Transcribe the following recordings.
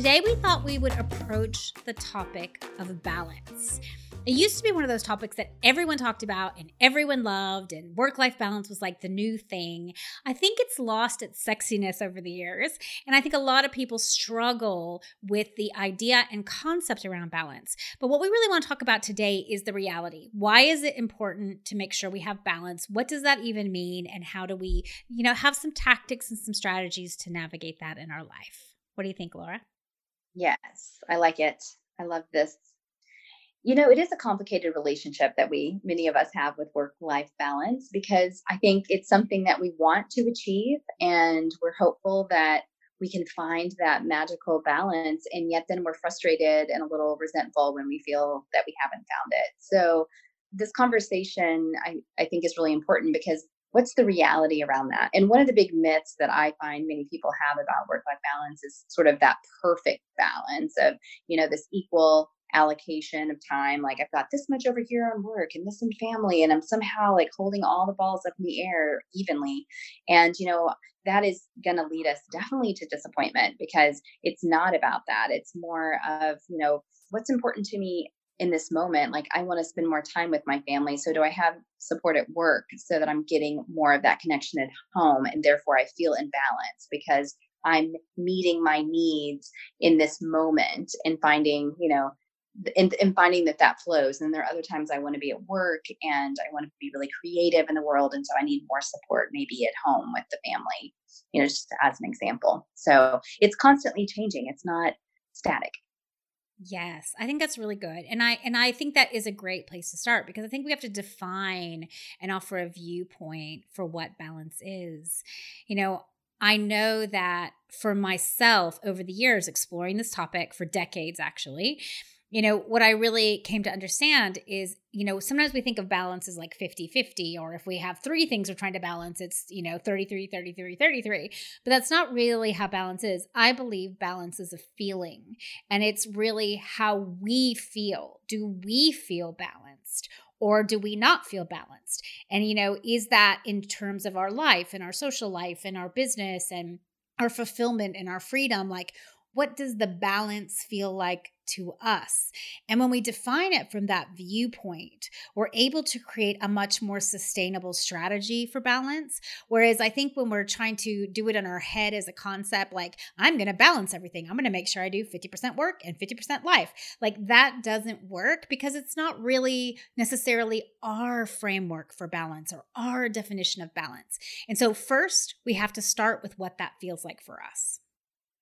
Today, we thought we would approach the topic of balance. It used to be one of those topics that everyone talked about and everyone loved, and work life balance was like the new thing. I think it's lost its sexiness over the years. And I think a lot of people struggle with the idea and concept around balance. But what we really want to talk about today is the reality. Why is it important to make sure we have balance? What does that even mean? And how do we, you know, have some tactics and some strategies to navigate that in our life? What do you think, Laura? Yes, I like it. I love this you know, it is a complicated relationship that we, many of us, have with work life balance because I think it's something that we want to achieve and we're hopeful that we can find that magical balance. And yet, then we're frustrated and a little resentful when we feel that we haven't found it. So, this conversation I, I think is really important because what's the reality around that? And one of the big myths that I find many people have about work life balance is sort of that perfect balance of, you know, this equal allocation of time like i've got this much over here on work and this in family and i'm somehow like holding all the balls up in the air evenly and you know that is going to lead us definitely to disappointment because it's not about that it's more of you know what's important to me in this moment like i want to spend more time with my family so do i have support at work so that i'm getting more of that connection at home and therefore i feel in balance because i'm meeting my needs in this moment and finding you know and, and finding that that flows. And there are other times I want to be at work and I want to be really creative in the world. And so I need more support maybe at home with the family, you know, just as an example. So it's constantly changing. It's not static. Yes, I think that's really good. And I and I think that is a great place to start because I think we have to define and offer a viewpoint for what balance is. You know, I know that for myself over the years exploring this topic for decades actually, you know, what I really came to understand is, you know, sometimes we think of balance as like 50 50, or if we have three things we're trying to balance, it's, you know, 33, 33, 33. But that's not really how balance is. I believe balance is a feeling, and it's really how we feel. Do we feel balanced? Or do we not feel balanced? And, you know, is that in terms of our life and our social life and our business and our fulfillment and our freedom? Like, what does the balance feel like to us? And when we define it from that viewpoint, we're able to create a much more sustainable strategy for balance. Whereas I think when we're trying to do it in our head as a concept, like, I'm going to balance everything, I'm going to make sure I do 50% work and 50% life, like that doesn't work because it's not really necessarily our framework for balance or our definition of balance. And so, first, we have to start with what that feels like for us.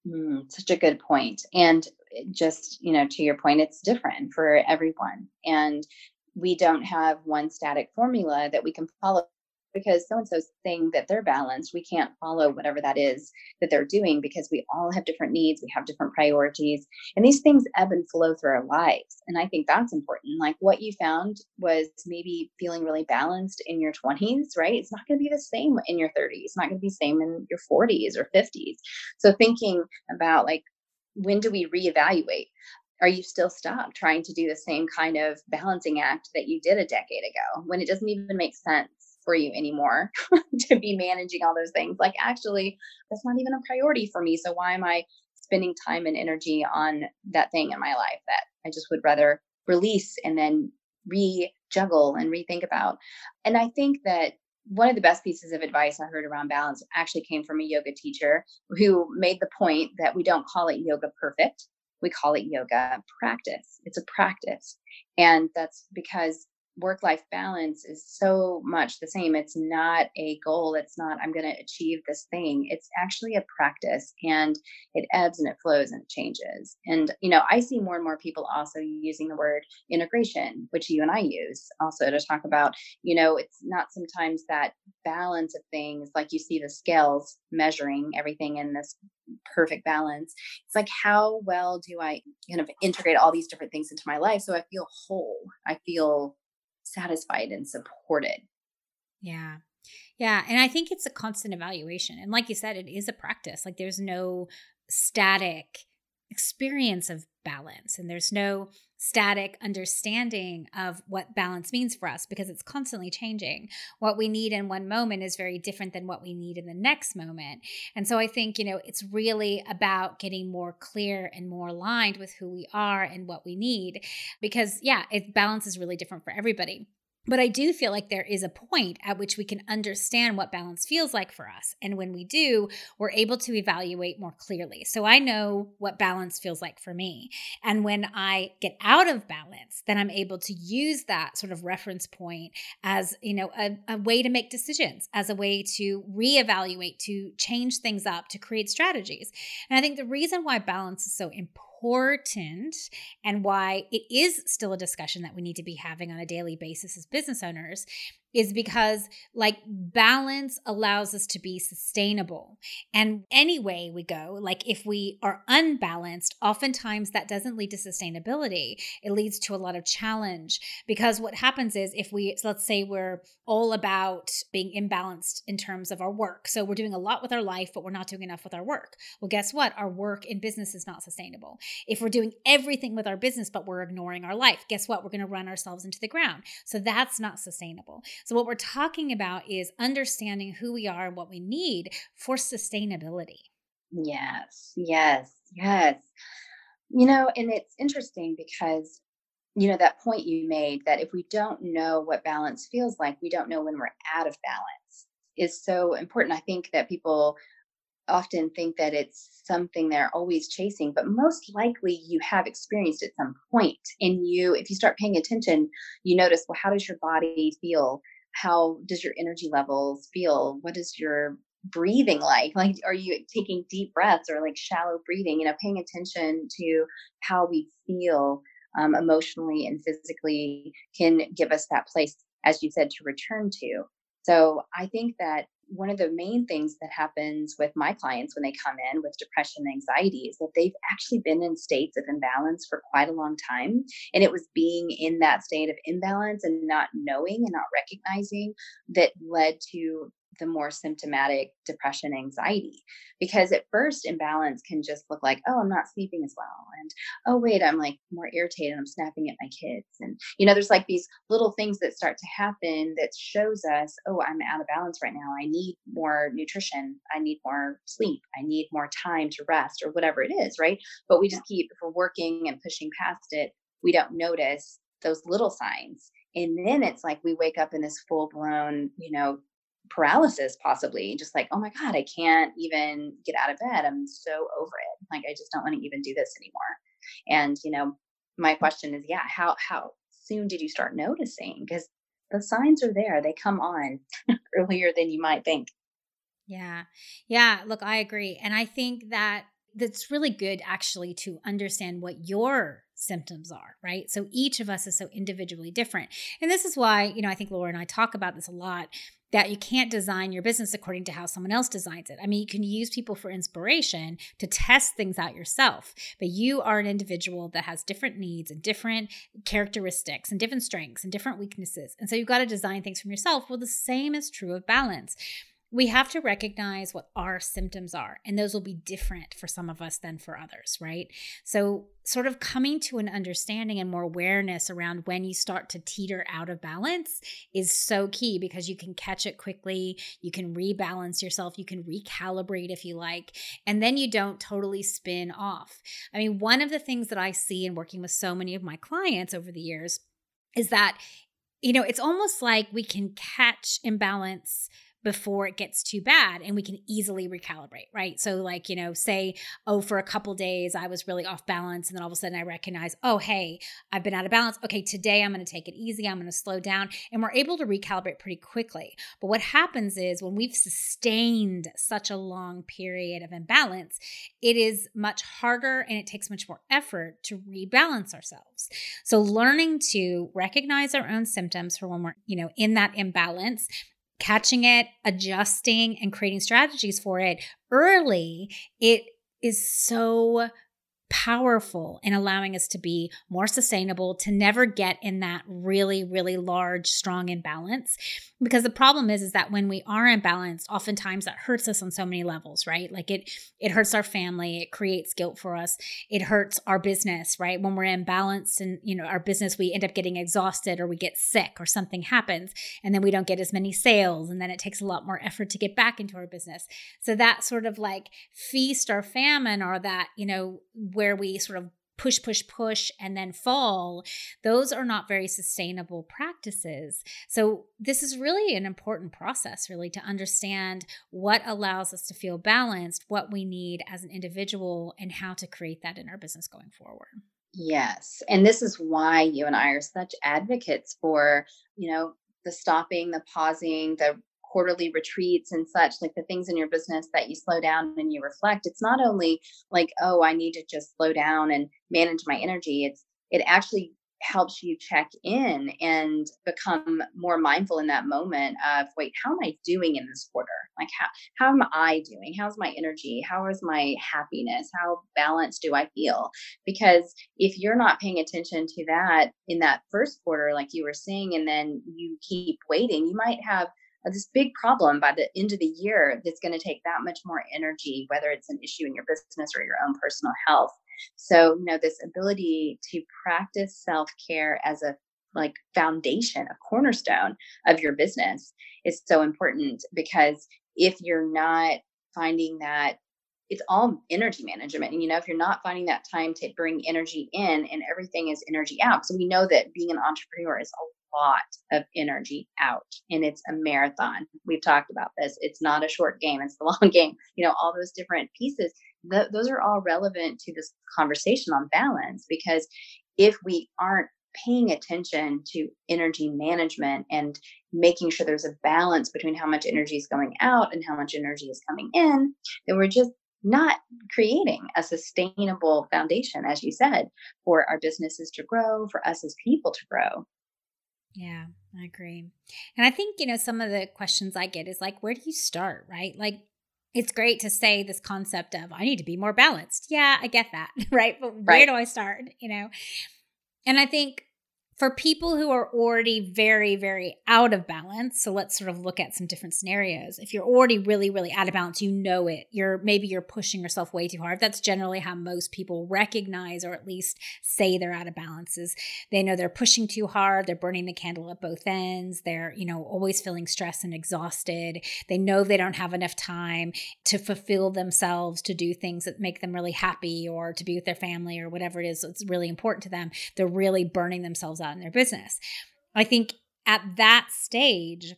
Mm, such a good point. And eh, just, you know, to your point, it's different for everyone. And we don't have one static formula that we can follow because so and so's saying that they're balanced, we can't follow whatever that is that they're doing because we all have different needs, we have different priorities, and these things ebb and flow through our lives. And I think that's important. Like what you found was maybe feeling really balanced in your 20s, right? It's not going to be the same in your 30s, it's not going to be the same in your 40s or 50s. So thinking about like, when do we reevaluate? are you still stuck trying to do the same kind of balancing act that you did a decade ago when it doesn't even make sense for you anymore to be managing all those things. Like, actually, that's not even a priority for me. So, why am I spending time and energy on that thing in my life that I just would rather release and then re juggle and rethink about? And I think that one of the best pieces of advice I heard around balance actually came from a yoga teacher who made the point that we don't call it yoga perfect. We call it yoga practice. It's a practice. And that's because work life balance is so much the same. It's not a goal. It's not, I'm going to achieve this thing. It's actually a practice and it ebbs and it flows and it changes. And, you know, I see more and more people also using the word integration, which you and I use also to talk about, you know, it's not sometimes that balance of things like you see the scales measuring everything in this perfect balance. It's like, how well do I kind of integrate all these different things into my life so I feel whole? I feel satisfied and supported. Yeah. Yeah. And I think it's a constant evaluation. And like you said, it is a practice. Like there's no static experience of balance and there's no static understanding of what balance means for us because it's constantly changing. What we need in one moment is very different than what we need in the next moment. And so I think, you know, it's really about getting more clear and more aligned with who we are and what we need because yeah, it balance is really different for everybody. But I do feel like there is a point at which we can understand what balance feels like for us. And when we do, we're able to evaluate more clearly. So I know what balance feels like for me. And when I get out of balance, then I'm able to use that sort of reference point as, you know, a, a way to make decisions, as a way to reevaluate, to change things up, to create strategies. And I think the reason why balance is so important important and why it is still a discussion that we need to be having on a daily basis as business owners is because like balance allows us to be sustainable. And any way we go, like if we are unbalanced, oftentimes that doesn't lead to sustainability. It leads to a lot of challenge because what happens is if we, so let's say we're all about being imbalanced in terms of our work. So we're doing a lot with our life, but we're not doing enough with our work. Well, guess what? Our work in business is not sustainable. If we're doing everything with our business, but we're ignoring our life, guess what? We're going to run ourselves into the ground. So that's not sustainable. So, what we're talking about is understanding who we are and what we need for sustainability. Yes, yes, yes. You know, and it's interesting because, you know, that point you made that if we don't know what balance feels like, we don't know when we're out of balance is so important. I think that people often think that it's something they're always chasing, but most likely you have experienced at some point. And you, if you start paying attention, you notice, well, how does your body feel? How does your energy levels feel? What is your breathing like? Like are you taking deep breaths or like shallow breathing? You know paying attention to how we feel um, emotionally and physically can give us that place as you said to return to. So i think that one of the main things that happens with my clients when they come in with depression and anxiety is that they've actually been in states of imbalance for quite a long time. And it was being in that state of imbalance and not knowing and not recognizing that led to the more symptomatic depression anxiety because at first imbalance can just look like oh i'm not sleeping as well and oh wait i'm like more irritated i'm snapping at my kids and you know there's like these little things that start to happen that shows us oh i'm out of balance right now i need more nutrition i need more sleep i need more time to rest or whatever it is right? But we just keep if we're working and pushing past it we don't notice those little signs. And then it's like we wake up in this full blown you know paralysis possibly just like oh my god i can't even get out of bed. I'm so over it. Like i just don't want to even do this anymore. And you know my question is yeah how how soon did you start noticing? Because the signs are there. They come on earlier than you might think. Yeah. Yeah look i agree and i think that that's really good actually to understand what your symptoms are, right? So each of us is so individually different. And this is why, you know, I think Laura and I talk about this a lot that you can't design your business according to how someone else designs it. I mean, you can use people for inspiration to test things out yourself, but you are an individual that has different needs and different characteristics and different strengths and different weaknesses. And so you've got to design things from yourself. Well, the same is true of balance we have to recognize what our symptoms are, and those will be different for some of us than for others, right? So, sort of coming to an understanding and more awareness around when you start to teeter out of balance is so key because you can catch it quickly, you can rebalance yourself, you can recalibrate if you like, and then you don't totally spin off. I mean, one of the things that I see in working with so many of my clients over the years is that, you know, it's almost like we can catch imbalance before it gets too bad and we can easily recalibrate, right? So, like, you know, say, oh, for a couple days I was really off balance, and then all of a sudden I recognize, oh, hey, I've been out of balance. Okay, today I'm going to take it easy, I'm going to slow down, and we're able to recalibrate pretty quickly. But what happens is when we've sustained such a long period of imbalance, it is much harder and it takes much more effort to rebalance ourselves. So, learning to recognize our own symptoms for when we're, you know, in that imbalance catching it, adjusting, and creating strategies for it early, it is so powerful in allowing us to be more sustainable, to never get in that really, really large, strong imbalance. Because the problem is, is that when we are imbalanced, oftentimes that hurts us on so many levels, right? Like it, it hurts our family, it creates guilt for us, it hurts our business, right? When we're imbalanced and you know our business, we end up getting exhausted or we get sick or something happens, and then we don't get as many sales, and then it takes a lot more effort to get back into our business. So that sort of like feast or famine, or that you know where we sort of push, push, push, and then fall, those are not very sustainable practices. So, this is really an important process, really, to understand what allows us to feel balanced, what we need as an individual, and how to create that in our business going forward. Yes. And this is why you and I are such advocates for, you know, the stopping, the pausing, the quarterly retreats and such, like the things in your business that you slow down and you reflect, it's not only like, oh, I need to just slow down and manage my energy. It's it actually helps you check in and become more mindful in that moment of wait how am i doing in this quarter? Like how how am i doing? How's my energy? How is my happiness? How balanced do i feel? Because if you're not paying attention to that in that first quarter like you were saying and then you keep waiting you might have this big problem by the end of the year that's going to take that much more energy, whether it's an issue in your business or your own personal health. So, you know, this ability to practice self care as a like foundation, a cornerstone of your business is so important because if you're not finding that it's all energy management. And you know, if you're not finding that time to bring energy in and everything is energy out. So we know that being an entrepreneur is a lot of energy out and it's a marathon. We've talked about this. It's not a short game, it's the long game. You know, all those different pieces, th- those are all relevant to this conversation on balance because if we aren't paying attention to energy management and making sure there's a balance between how much energy is going out and how much energy is coming in, then we're just not creating a sustainable foundation, as you said, for our businesses to grow, for us as people to grow. Yeah, I agree. And I think, you know, some of the questions I get is like, where do you start, right? Like, it's great to say this concept of, I need to be more balanced. Yeah, I get that, right? But where right. do I start, you know? And I think for people who are already very, very out of balance, so let's sort of look at some different scenarios. If you're already really, really out of balance, you know it. You're maybe you're pushing yourself way too hard. That's generally how most people recognize or at least say they're out of balance. Is they know they're pushing too hard, they're burning the candle at both ends, they're, you know, always feeling stressed and exhausted. They know they don't have enough time to fulfill themselves, to do things that make them really happy or to be with their family or whatever it is that's really important to them. They're really burning themselves out in their business. I think at that stage,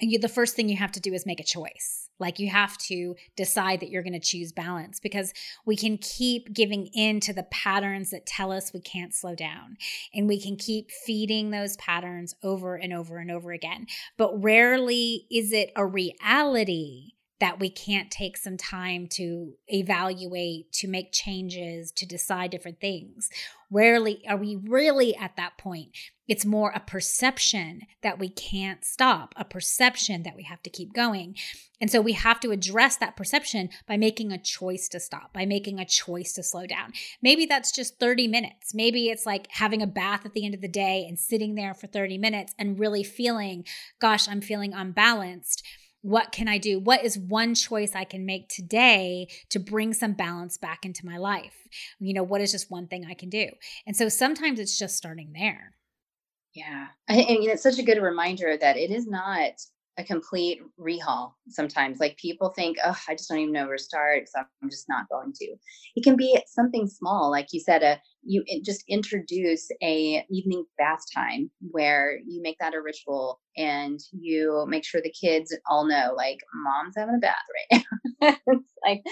you, the first thing you have to do is make a choice. Like you have to decide that you're going to choose balance because we can keep giving in to the patterns that tell us we can't slow down. And we can keep feeding those patterns over and over and over again. But rarely is it a reality that we can't take some time to evaluate, to make changes, to decide different things. Rarely are we really at that point. It's more a perception that we can't stop, a perception that we have to keep going. And so we have to address that perception by making a choice to stop, by making a choice to slow down. Maybe that's just 30 minutes. Maybe it's like having a bath at the end of the day and sitting there for 30 minutes and really feeling, gosh, I'm feeling unbalanced what can I do? What is one choice I can make today to bring some balance back into my life? You know, what is just one thing I can do? And so sometimes it's just starting there. Yeah. I, and it's such a good reminder that it is not a complete rehaul sometimes. Like people think, oh, I just don't even know where to start, so I'm just not going to. It can be something small, like you said, a you just introduce a evening bath time where you make that a ritual and you make sure the kids all know, like, mom's having a bath right now. like,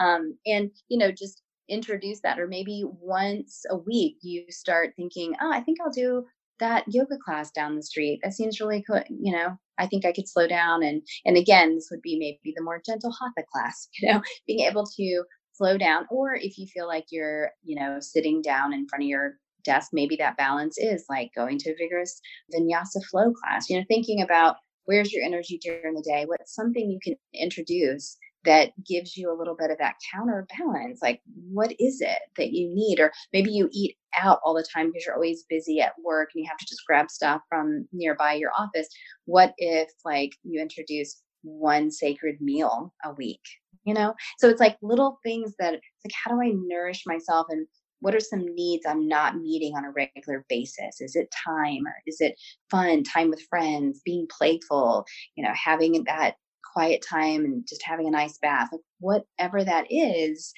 um, and you know, just introduce that, or maybe once a week you start thinking, oh, I think I'll do that yoga class down the street that seems really cool you know i think i could slow down and and again this would be maybe the more gentle hatha class you know being able to slow down or if you feel like you're you know sitting down in front of your desk maybe that balance is like going to a vigorous vinyasa flow class you know thinking about where's your energy during the day what's something you can introduce that gives you a little bit of that counterbalance. Like, what is it that you need? Or maybe you eat out all the time because you're always busy at work and you have to just grab stuff from nearby your office. What if, like, you introduce one sacred meal a week? You know? So it's like little things that, it's like, how do I nourish myself and what are some needs I'm not meeting on a regular basis? Is it time or is it fun, time with friends, being playful, you know, having that quiet time and just having a nice bath, like whatever that is,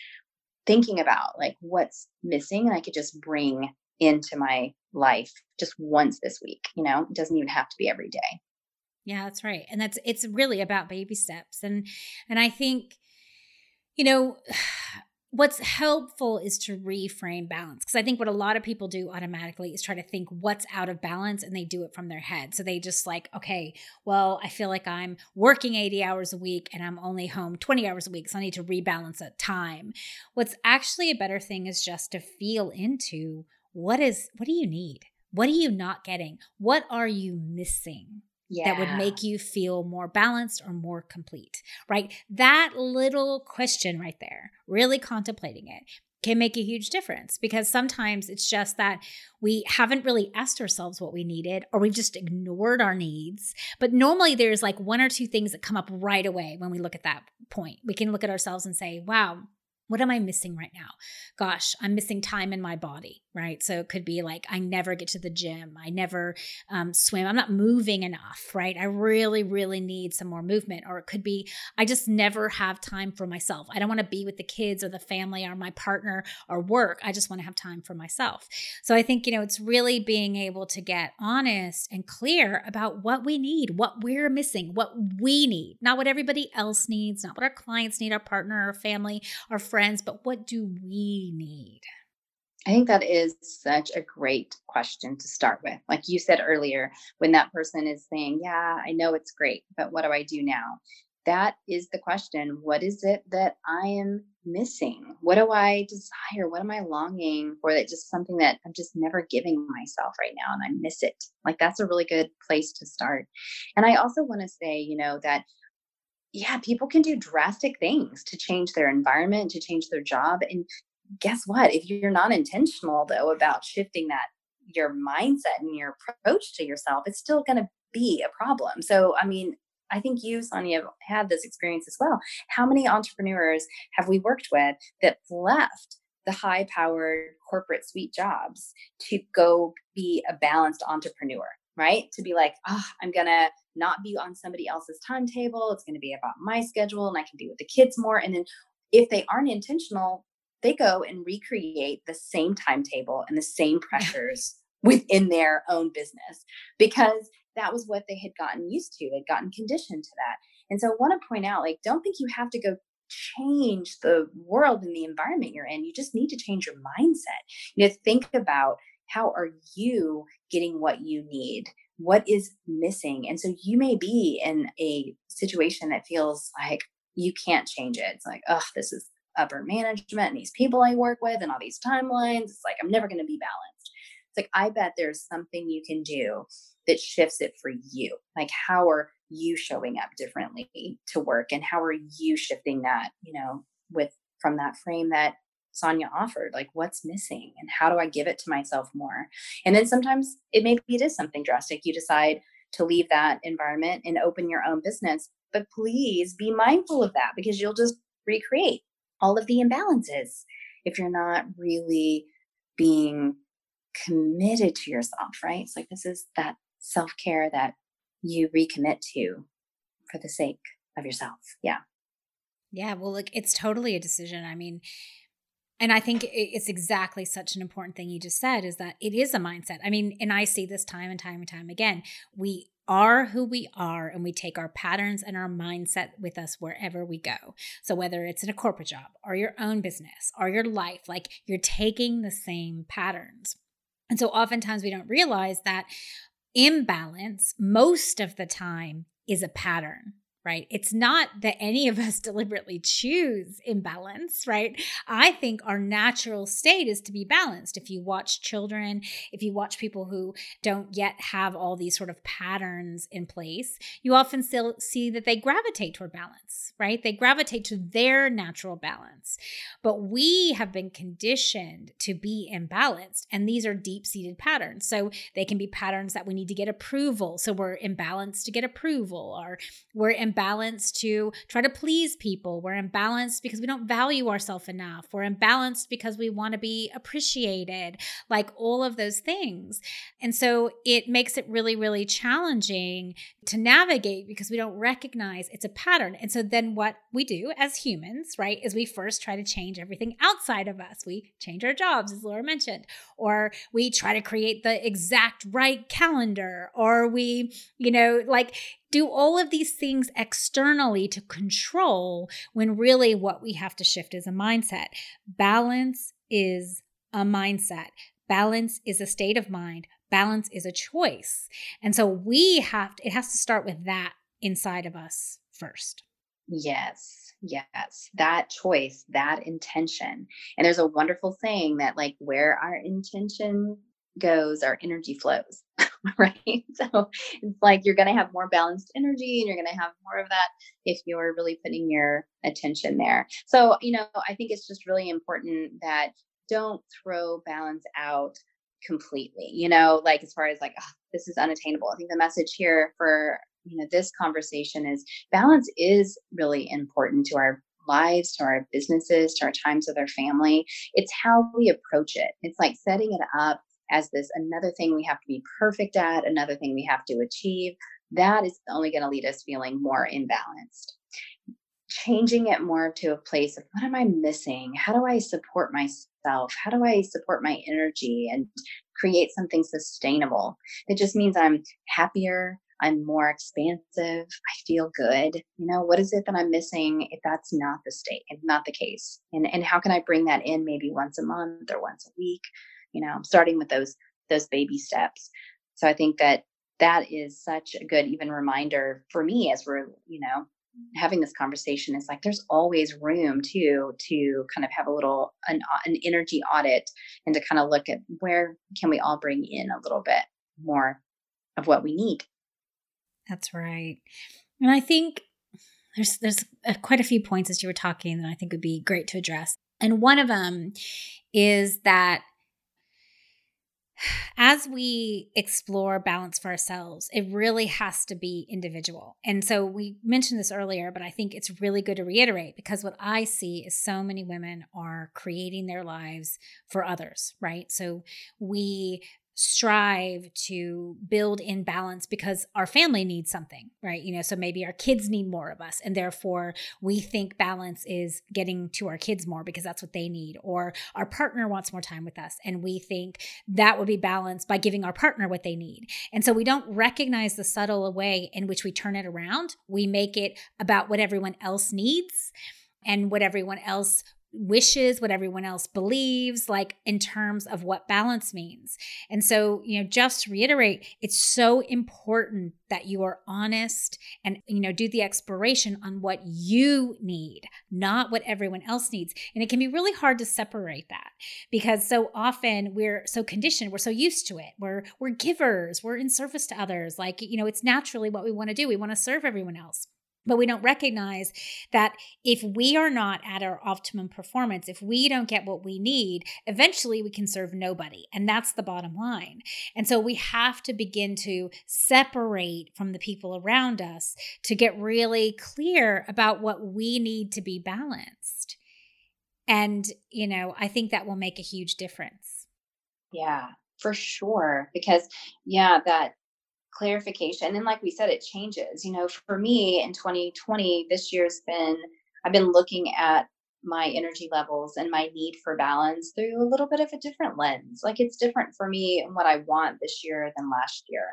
thinking about like what's missing and I could just bring into my life just once this week, you know, it doesn't even have to be every day. Yeah, that's right. And that's it's really about baby steps. And and I think you know what's helpful is to reframe balance because i think what a lot of people do automatically is try to think what's out of balance and they do it from their head. So they just like okay well i feel like i'm working 80 hours a week and i'm only home 20 hours a week so i need to rebalance at time. What's actually a better thing is just to feel into what is what do you need? What are you not getting? What are you missing yeah. that would make you feel more balanced or more complete, right? That little question right there, really contemplating it, can make a huge difference because sometimes it's just that we haven't really asked ourselves what we needed or we've just ignored our needs. But normally there's like one or two things that come up right away when we look at that point. We can look at ourselves and say, wow, what am I missing right now? Gosh, I'm missing time in my body, right? So it could be like I never get to the gym, I never um, swim, I'm not moving enough, right? I really, really need some more movement. Or it could be I just never have time for myself. I don't want to be with the kids or the family or my partner or work. I just want to have time for myself. So I think, you know, it's really being able to get honest and clear about what we need, what we're missing, what we need, not what everybody else needs, not what our clients need, our partner, our family, our friends friends, but what do we need? I think that is such a great question to start with. Like you said earlier, when that person is saying, Yeah, I know it's great, but what do I do now? That is the question. What is it that I am missing? What do I desire? What am I longing for? That just something that I'm just never giving myself right now and I miss it. Like that's a really good place to start. And I also want to say, you know, that yeah, people can do drastic things to change their environment, to change their job. And guess what? If you're not intentional, though, about shifting that, your mindset and your approach to yourself, it's still going to be a problem. So, I mean, I think you, Sonia, have had this experience as well. How many entrepreneurs have we worked with that left the high powered corporate suite jobs to go be a balanced entrepreneur? Right? To be like, oh, I'm going to not be on somebody else's timetable. It's going to be about my schedule and I can be with the kids more. And then if they aren't intentional, they go and recreate the same timetable and the same pressures within their own business because that was what they had gotten used to. They'd gotten conditioned to that. And so I want to point out like, don't think you have to go change the world and the environment you're in. You just need to change your mindset. You know, think about how are you getting what you need? What is missing? And so you may be in a situation that feels like you can't change it. It's like oh this is upper management and these people i work with and all these timelines. It's like i'm never going to be balanced. It's like i bet there's something you can do that shifts it for you. Like how are you showing up differently to work? And how are you shifting that you know with from that frame that Sonia offered, like what's missing and how do I give it to myself more? And then sometimes it maybe it is something drastic. You decide to leave that environment and open your own business. But please be mindful of that because you'll just recreate all of the imbalances if you're not really being committed to yourself, right? It's like this is that self care that you recommit to for the sake of yourself. Yeah. Yeah. Well, look, it's totally a decision. I mean, and I think it's exactly such an important thing you just said is that it is a mindset. I mean, and I see this time and time and time again. We are who we are and we take our patterns and our mindset with us wherever we go. So whether it's in a corporate job or your own business or your life, like you're taking the same patterns. And so oftentimes we don't realize that imbalance most of the time is a pattern right? It's not that any of us deliberately choose imbalance, right? I think our natural state is to be balanced. If you watch children, if you watch people who don't yet have all these sort of patterns in place, you often still see that they gravitate toward balance, right? They gravitate to their natural balance. But we have been conditioned to be imbalanced, and these are deep seated patterns. So they can be patterns that we need to get approval. So we're imbalanced to get approval, or we're imbalanced imbalanced to try to please people. We're imbalanced because we don't value ourselves enough. We're imbalanced because we want to be appreciated, like all of those things. And so it makes it really, really challenging to navigate because we don't recognize it's a pattern. And so then what we do as humans, right, is we first try to change everything outside of us. We change our jobs, as Laura mentioned, or we try to create the exact right calendar, or we, you know, like do all of these things externally to control when really what we have to shift is a mindset. Balance is a mindset. Balance is a state of mind. Balance is a choice. And so we have to, it has to start with that inside of us first. Yes. Yes. That choice, that intention. And there's a wonderful saying that like where our intention goes, our energy flows. right? So it's like you're going to have more balanced energy and you're going to have more of that if you're really putting your attention there. So, you know, I think it's just really important that don't throw balance out completely, you know, like as far as like, oh, this is unattainable. I think the message here for, you know, this conversation is balance is really important to our lives, to our businesses, to our times with our family. It's how we approach it. It's like setting it up as this another thing we have to be perfect at, another thing we have to achieve, that is only going to lead us feeling more imbalanced. Changing it more to a place of what am I missing? How do I support myself? How do I support my energy and create something sustainable? It just means I'm happier, I'm more expansive, I feel good. You know, what is it that I'm missing if that's not the state and not the case? And and how can I bring that in maybe once a month or once a week? You know starting with those those baby steps. So i think that that is such a good even reminder for me as we're you know having this conversation is like there's always room too to kind of have a little an, an energy audit and to kind of look at where can we all bring in a little bit more of what we need. That's right. And i think there's there's uh, quite a few points as you were talking that i think would be great to address. And one of them is that as we explore balance for ourselves, it really has to be individual. And so we mentioned this earlier, but I think it's really good to reiterate because what I see is so many women are creating their lives for others, right? So we strive to build in balance because our family needs something, right? You know, so maybe our kids need more of us. And therefore, we think balance is getting to our kids more because that's what they need. Or our partner wants more time with us. And we think that would be balanced by giving our partner what they need. And so we don't recognize the subtle way in which we turn it around. We make it about what everyone else needs and what everyone else wishes, what everyone else believes, like in terms of what balance means. And so, you know, just to reiterate, it's so important that you are honest and, you know, do the exploration on what you need, not what everyone else needs. And it can be really hard to separate that because so often we're so conditioned, we're so used to it. We're we're givers, we're in service to others. Like, you know, it's naturally what we want to do. We want to serve everyone else. But we don't recognize that if we are not at our optimum performance, if we don't get what we need, eventually we can serve nobody. And that's the bottom line. And so we have to begin to separate from the people around us to get really clear about what we need to be balanced. And, you know, I think that will make a huge difference. Yeah, for sure. Because, yeah, that clarification and like we said it changes. You know for me in 2020 this year's been i've been looking at my energy levels and my need for balance through a little bit of a different lens. Like it's different for me and what i want this year than last year.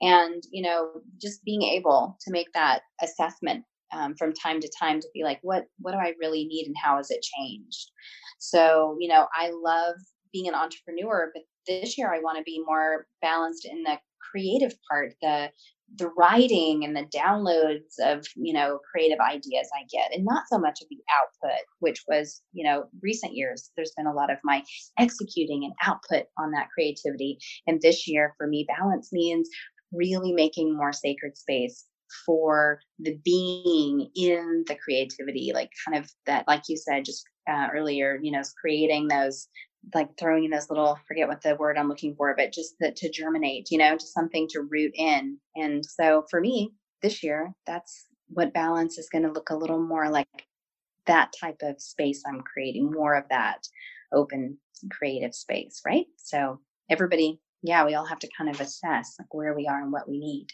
And you know just being able to make that assessment um, from time to time to be like what what do i really need and how has it changed? So you know i love being an entrepreneur but this year i want to be more balanced in the creative part, the the writing and the downloads of you know creative ideas i get and not so much of the output which was you know recent years there's been a lot of my executing and output on that creativity. And this year for me balance means really making more sacred space for the being in the creativity like kind of that like you said just uh, earlier you know creating those like throwing in those little forget what the word i'm looking for but just that to germinate you know to something to root in and so for me this year that's what balance is going to look a little more like that type of space i'm creating more of that open creative space right so everybody yeah we all have to kind of assess like where we are and what we need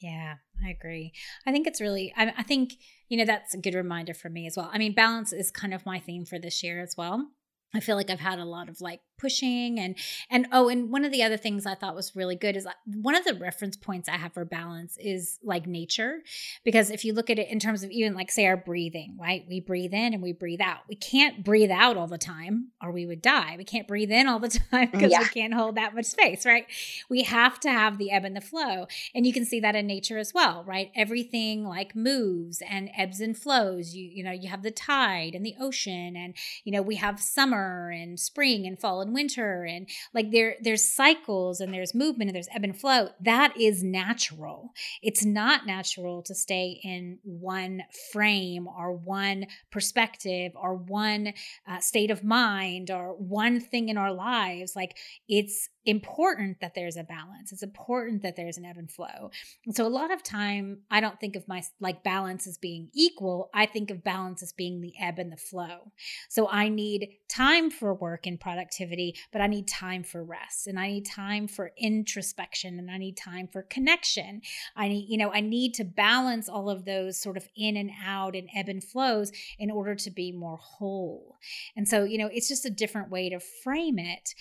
yeah, I agree. I think it's really, I, I, think, you know, that's a good reminder for me as well. I mean, balance is kind of my theme for this year as well. I feel like I've had a lot of like pushing and and oh and one of the other things I thought was really good is uh, one of the reference points I have for balance is like nature because if you look at it in terms of even like say our breathing right? We breathe in and we breathe out. We can't breathe out all the time or we would die. We can't breathe in all the time because yeah. we can't hold that much space right? We have to have the ebb and the flow and you can see that in nature as well right? Everything like moves and ebbs and flows. You you know you have the tide and the ocean and you know we have summer and spring and fall and winter and like there there's cycles and there's movement and there's ebb and flow. That is natural. It's not natural to stay in one frame or one perspective or one uh, state of mind or one thing in our lives. Like it's important that there's a balance. It's important that there's an ebb and flow. And so a lot of time I don't think of my like balance as being equal. I think of balance as being the ebb and the flow. So I need time for work and productivity, but I need time for rest and I need time for introspection and I need time for connection. I need, you know, I need to balance all of those sort of in and out and ebb and flows in order to be more whole. And so, you know, it's just a different way to frame it.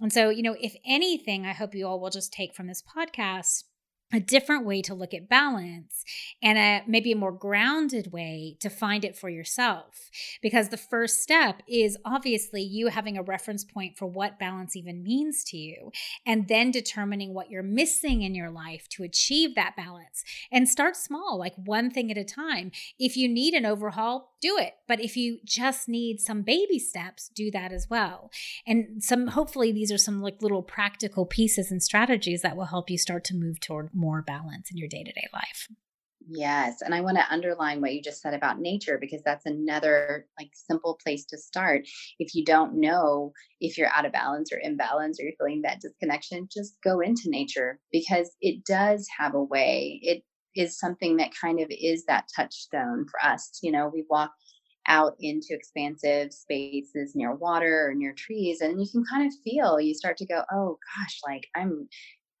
And so, you know, if anything, I hope you all will just take from this podcast a different way to look at balance and a maybe a more grounded way to find it for yourself. Because the first step is obviously you having a reference point for what balance even means to you and then determining what you're missing in your life to achieve that balance and start small like one thing at a time. If you need an overhaul do it. But if you just need some baby steps do that as well. And some hopefully these are some like little practical pieces and strategies that will help you start to move toward more balance in your day to day life. Yes. And I want to underline what you just said about nature because that's another like simple place to start. If you don't know if you're out of balance or imbalance or you're feeling that disconnection, just go into nature because it does have a way. It is something that kind of is that touchstone for us. You know, we walk out into expansive spaces near water or near trees and you can kind of feel you start to go oh gosh like i'm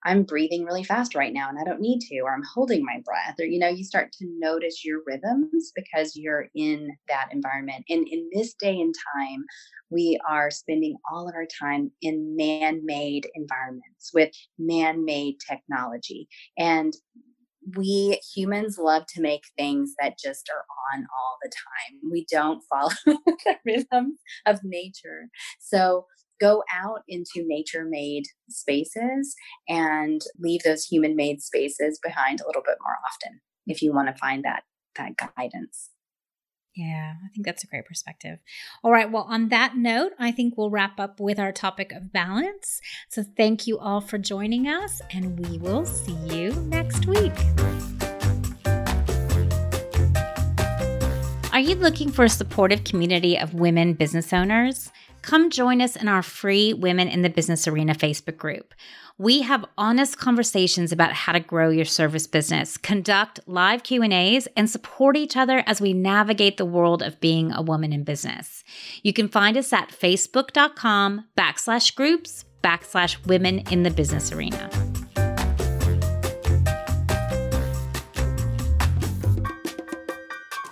I'm breathing really fast right now and I don't need to, or I'm holding my breath, or you know, you start to notice your rhythms because you're in that environment. And in this day and time, we are spending all of our time in man made environments with man made technology. And we humans love to make things that just are on all the time. We don't follow the rhythms of nature. So go out into nature made spaces and leave those human made spaces behind a little bit more often if you want to find that that guidance yeah, I think that's a great perspective. All right. Well, on that note, I think we'll wrap up with our topic of balance. So, thank you all for joining us, and we will see you next week. Are you looking for a supportive community of women business owners? Come join us in our free Women in the Business Arena Facebook group. We have honest conversations about how to grow your service business, conduct live Q&As, and support each other as we navigate the world of being a woman in business. You can find us at facebook.com backslash groups backslash women in the business arena.